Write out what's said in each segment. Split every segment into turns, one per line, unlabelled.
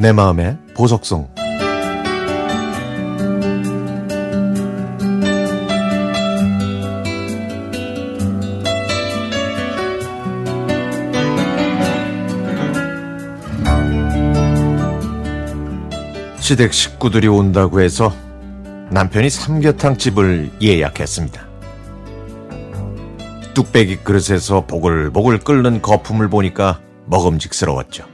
내 마음의 보석송 시댁 식구들이 온다고 해서 남편이 삼계탕 집을 예약했습니다. 뚝배기 그릇에서 보글보글 끓는 거품을 보니까 먹음직스러웠죠.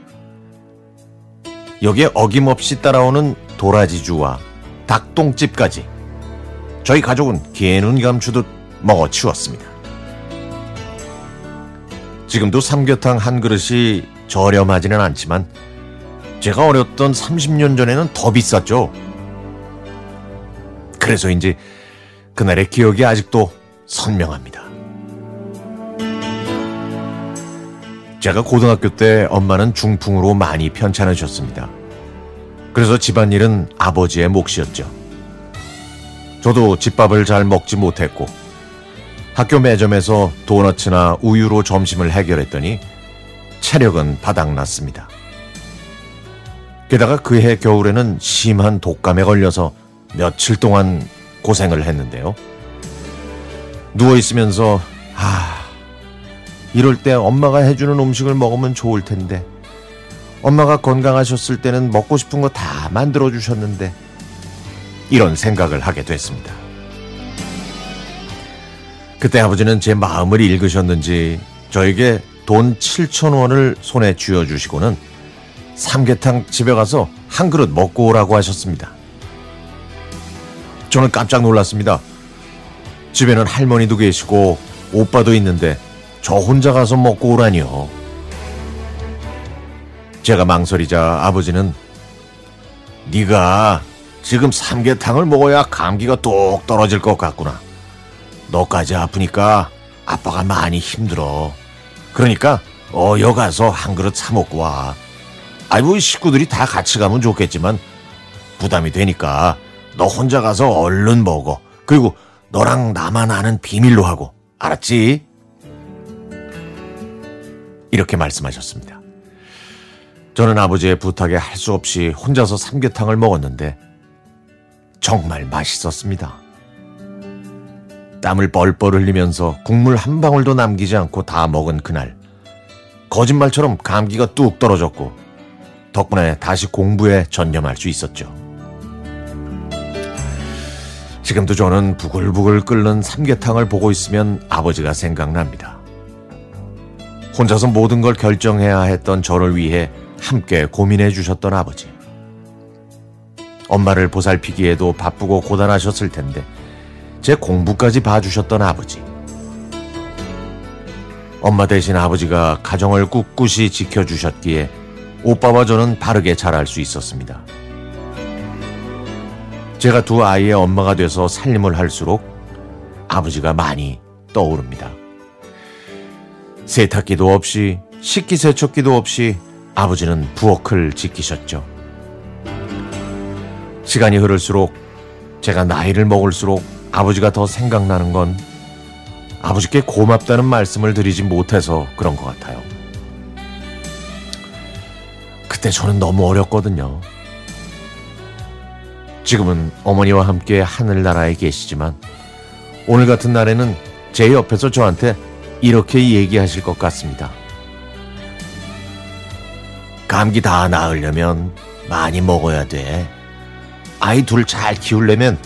여기에 어김없이 따라오는 도라지주와 닭똥집까지 저희 가족은 개눈 감추듯 먹어치웠습니다. 지금도 삼계탕 한 그릇이 저렴하지는 않지만 제가 어렸던 30년 전에는 더 비쌌죠. 그래서인지 그날의 기억이 아직도 선명합니다. 제가 고등학교 때 엄마는 중풍으로 많이 편찮으셨습니다. 그래서 집안일은 아버지의 몫이었죠. 저도 집밥을 잘 먹지 못했고 학교 매점에서 도너츠나 우유로 점심을 해결했더니 체력은 바닥났습니다. 게다가 그해 겨울에는 심한 독감에 걸려서 며칠 동안 고생을 했는데요. 누워있으면서, 아, 이럴 때 엄마가 해주는 음식을 먹으면 좋을 텐데, 엄마가 건강하셨을 때는 먹고 싶은 거 다 만들어 주셨는데, 이런 생각을 하게 됐습니다. 그때 아버지는 제 마음을 읽으셨는지 저에게 돈 7천 원을 손에 쥐어 주시고는 삼계탕 집에 가서 한 그릇 먹고 오라고 하셨습니다. 저는 깜짝 놀랐습니다. 집에는 할머니도 계시고 오빠도 있는데 저 혼자 가서 먹고 오라니요. 제가 망설이자 아버지는 네가 지금 삼계탕을 먹어야 감기가 뚝 떨어질 것 같구나. 너까지 아프니까 아빠가 많이 힘들어. 그러니까 어여 가서 한 그릇 사 먹고 와. 아이고 식구들이 다 같이 가면 좋겠지만 부담이 되니까 너 혼자 가서 얼른 먹어. 그리고 너랑 나만 아는 비밀로 하고 알았지? 이렇게 말씀하셨습니다. 저는 아버지의 부탁에 할 수 없이 혼자서 삼계탕을 먹었는데 정말 맛있었습니다. 땀을 뻘뻘 흘리면서 국물 한 방울도 남기지 않고 다 먹은 그날 거짓말처럼 감기가 뚝 떨어졌고 덕분에 다시 공부에 전념할 수 있었죠. 지금도 저는 부글부글 끓는 삼계탕을 보고 있으면 아버지가 생각납니다. 혼자서 모든 걸 결정해야 했던 저를 위해 함께 고민해 주셨던 아버지. 엄마를 보살피기에도 바쁘고 고단하셨을 텐데 제 공부까지 봐주셨던 아버지. 엄마 대신 아버지가 가정을 꿋꿋이 지켜주셨기에 오빠와 저는 바르게 자랄 수 있었습니다. 제가 두 아이의 엄마가 돼서 살림을 할수록 아버지가 많이 떠오릅니다. 세탁기도 없이 식기세척기도 없이 아버지는 부엌을 지키셨죠. 시간이 흐를수록 제가 나이를 먹을수록 아버지가 더 생각나는 건 아버지께 고맙다는 말씀을 드리지 못해서 그런 것 같아요. 그때 저는 너무 어렸거든요. 지금은 어머니와 함께 하늘나라에 계시지만 오늘 같은 날에는 제 옆에서 저한테 이렇게 얘기하실 것 같습니다. 감기 다 나으려면 많이 먹어야 돼. 아이 둘 잘 키우려면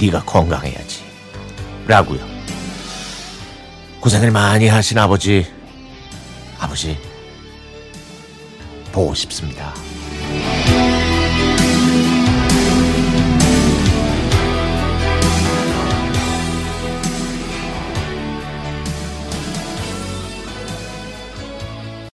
네가 건강해야지. 라고요. 고생을 많이 하신 아버지, 아버지, 보고 싶습니다.